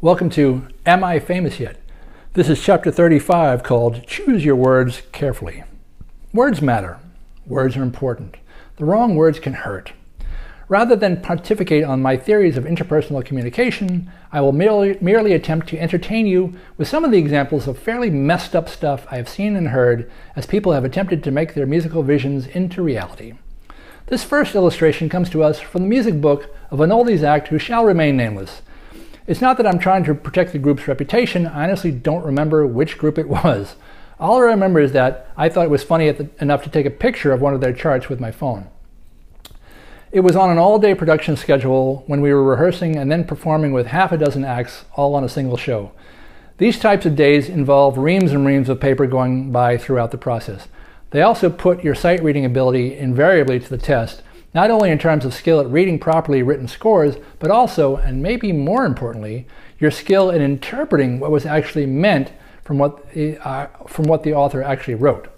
Welcome to Am I Famous Yet? This is chapter 35 called Choose Your Words Carefully. Words matter. Words are important. The wrong words can hurt. Rather than pontificate on my theories of interpersonal communication, I will merely, merely attempt to entertain you with some of the examples of fairly messed up stuff I have seen and heard as people have attempted to make their musical visions into reality. This first illustration comes to us from the music book of an oldies act who shall remain nameless, it's not that I'm trying to protect the group's reputation. I honestly don't remember which group it was. All I remember is that I thought it was funny the, enough to take a picture of one of their charts with my phone. It was on an all day production schedule when we were rehearsing and then performing with half a dozen acts all on a single show. These types of days involve reams and reams of paper going by throughout the process. They also put your sight reading ability invariably to the test not only in terms of skill at reading properly written scores, but also, and maybe more importantly, your skill in interpreting what was actually meant from what the, uh, from what the author actually wrote.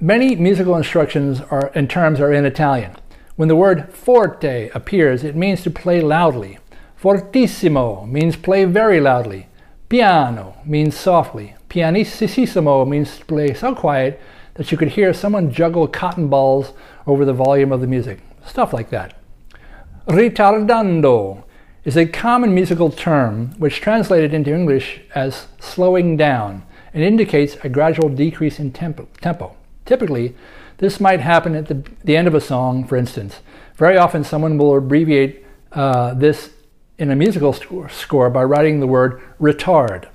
Many musical instructions are, and terms are in Italian. When the word forte appears, it means to play loudly. Fortissimo means play very loudly. Piano means softly. Pianissimo means play so quiet that you could hear someone juggle cotton balls over the volume of the music. Stuff like that. Ritardando is a common musical term which translated into English as slowing down and indicates a gradual decrease in tempo. Typically, this might happen at the, the end of a song, for instance. Very often, someone will abbreviate uh, this in a musical score by writing the word retard.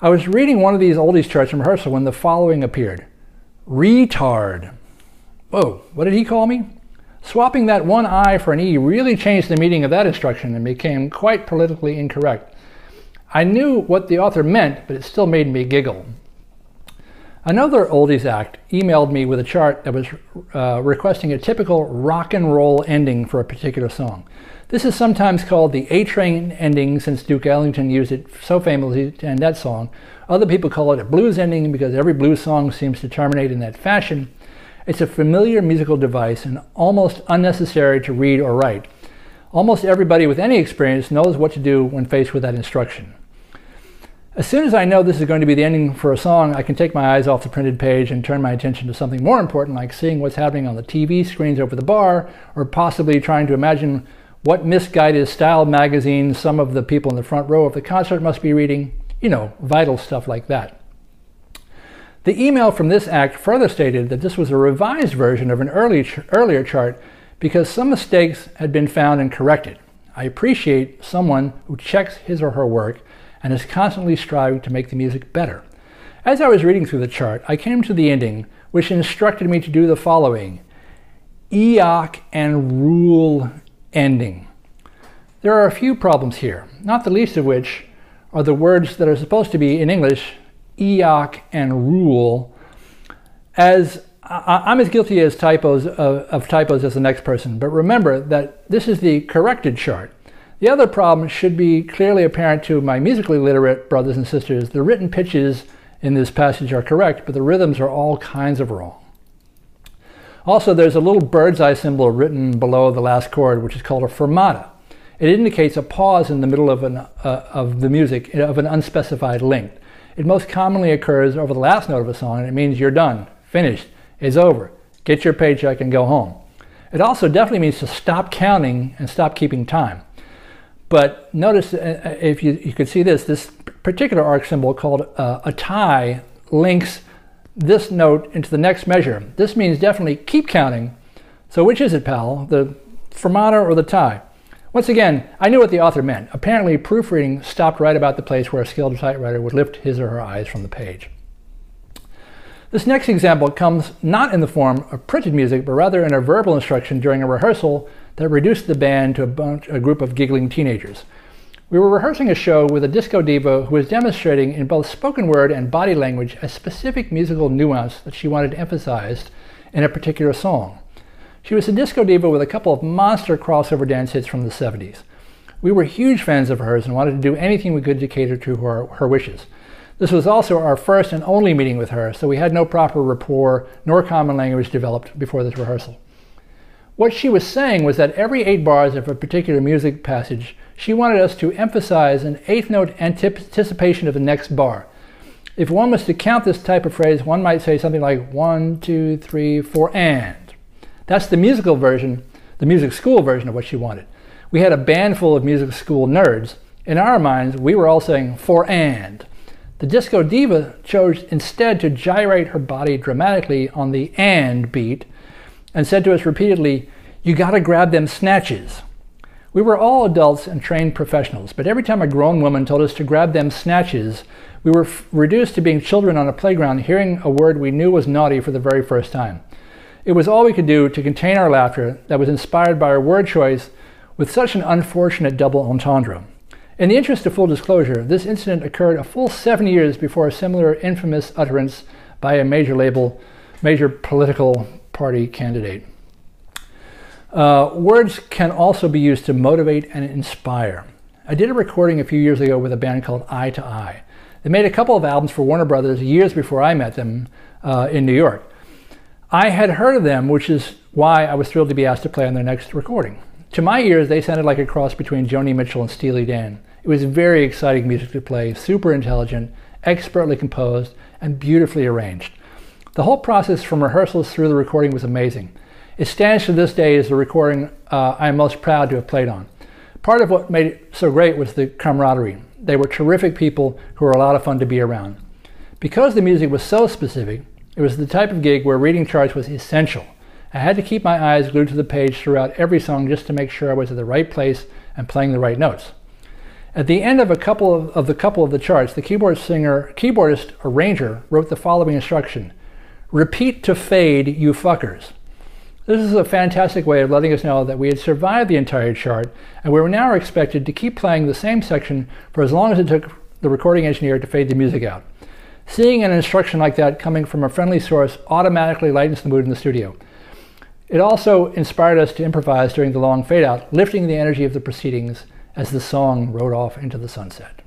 I was reading one of these oldies charts in rehearsal when the following appeared retard. Whoa, what did he call me? Swapping that one I for an E really changed the meaning of that instruction and became quite politically incorrect. I knew what the author meant, but it still made me giggle. Another oldies act emailed me with a chart that was uh, requesting a typical rock and roll ending for a particular song. This is sometimes called the A Train ending since Duke Ellington used it so famously to end that song. Other people call it a blues ending because every blues song seems to terminate in that fashion. It's a familiar musical device and almost unnecessary to read or write. Almost everybody with any experience knows what to do when faced with that instruction. As soon as I know this is going to be the ending for a song, I can take my eyes off the printed page and turn my attention to something more important, like seeing what's happening on the TV screens over the bar, or possibly trying to imagine what misguided style magazine some of the people in the front row of the concert must be reading, you know, vital stuff like that. The email from this act further stated that this was a revised version of an early ch earlier chart because some mistakes had been found and corrected. I appreciate someone who checks his or her work and is constantly striving to make the music better. As I was reading through the chart, I came to the ending, which instructed me to do the following EOC and rule ending. There are a few problems here, not the least of which are the words that are supposed to be in English, EOC and rule, as I'm as guilty as typos of, of, typos as the next person, but remember that this is the corrected chart. The other problem should be clearly apparent to my musically literate brothers and sisters. The written pitches in this passage are correct, but the rhythms are all kinds of wrong. Also, there's a little bird's eye symbol written below the last chord, which is called a fermata. It indicates a pause in the middle of, an, uh, of the music of an unspecified length. It most commonly occurs over the last note of a song, and it means you're done, finished, it's over. Get your paycheck and go home. It also definitely means to stop counting and stop keeping time. But notice, uh, uh, if you, you could see this, this particular arc symbol called uh, a tie links this note into the next measure. This means definitely keep counting. So which is it, pal? The fermata or the tie? Once again, I knew what the author meant. Apparently, proofreading stopped right about the place where a skilled typewriter would lift his or her eyes from the page. This next example comes not in the form of printed music, but rather in a verbal instruction during a rehearsal that reduced the band to a, bunch, a group of giggling teenagers. We were rehearsing a show with a disco diva who was demonstrating in both spoken word and body language a specific musical nuance that she wanted emphasized in a particular song. She was a disco diva with a couple of monster crossover dance hits from the 70s. We were huge fans of hers and wanted to do anything we could to cater to her, her wishes. This was also our first and only meeting with her, so we had no proper rapport nor common language developed before this rehearsal. What she was saying was that every eight bars of a particular music passage, she wanted us to emphasize an eighth note anticipation of the next bar. If one was to count this type of phrase, one might say something like one, two, three, four, and. That's the musical version, the music school version of what she wanted. We had a band full of music school nerds. In our minds, we were all saying for and. The disco diva chose instead to gyrate her body dramatically on the and beat and said to us repeatedly, You gotta grab them snatches. We were all adults and trained professionals, but every time a grown woman told us to grab them snatches, we were f- reduced to being children on a playground hearing a word we knew was naughty for the very first time. It was all we could do to contain our laughter that was inspired by our word choice with such an unfortunate double entendre. In the interest of full disclosure, this incident occurred a full seven years before a similar infamous utterance by a major label, major political party candidate. Uh, words can also be used to motivate and inspire. I did a recording a few years ago with a band called Eye to Eye. They made a couple of albums for Warner Brothers years before I met them uh, in New York. I had heard of them, which is why I was thrilled to be asked to play on their next recording. To my ears, they sounded like a cross between Joni Mitchell and Steely Dan. It was very exciting music to play, super intelligent, expertly composed, and beautifully arranged. The whole process from rehearsals through the recording was amazing. It stands to this day as the recording uh, I am most proud to have played on. Part of what made it so great was the camaraderie. They were terrific people who were a lot of fun to be around. Because the music was so specific, it was the type of gig where reading charts was essential. I had to keep my eyes glued to the page throughout every song just to make sure I was at the right place and playing the right notes. At the end of a couple of, of the couple of the charts, the keyboard singer, keyboardist arranger wrote the following instruction: "Repeat to fade, you fuckers." This is a fantastic way of letting us know that we had survived the entire chart, and we were now expected to keep playing the same section for as long as it took the recording engineer to fade the music out. Seeing an instruction like that coming from a friendly source automatically lightens the mood in the studio. It also inspired us to improvise during the long fade out, lifting the energy of the proceedings as the song rode off into the sunset.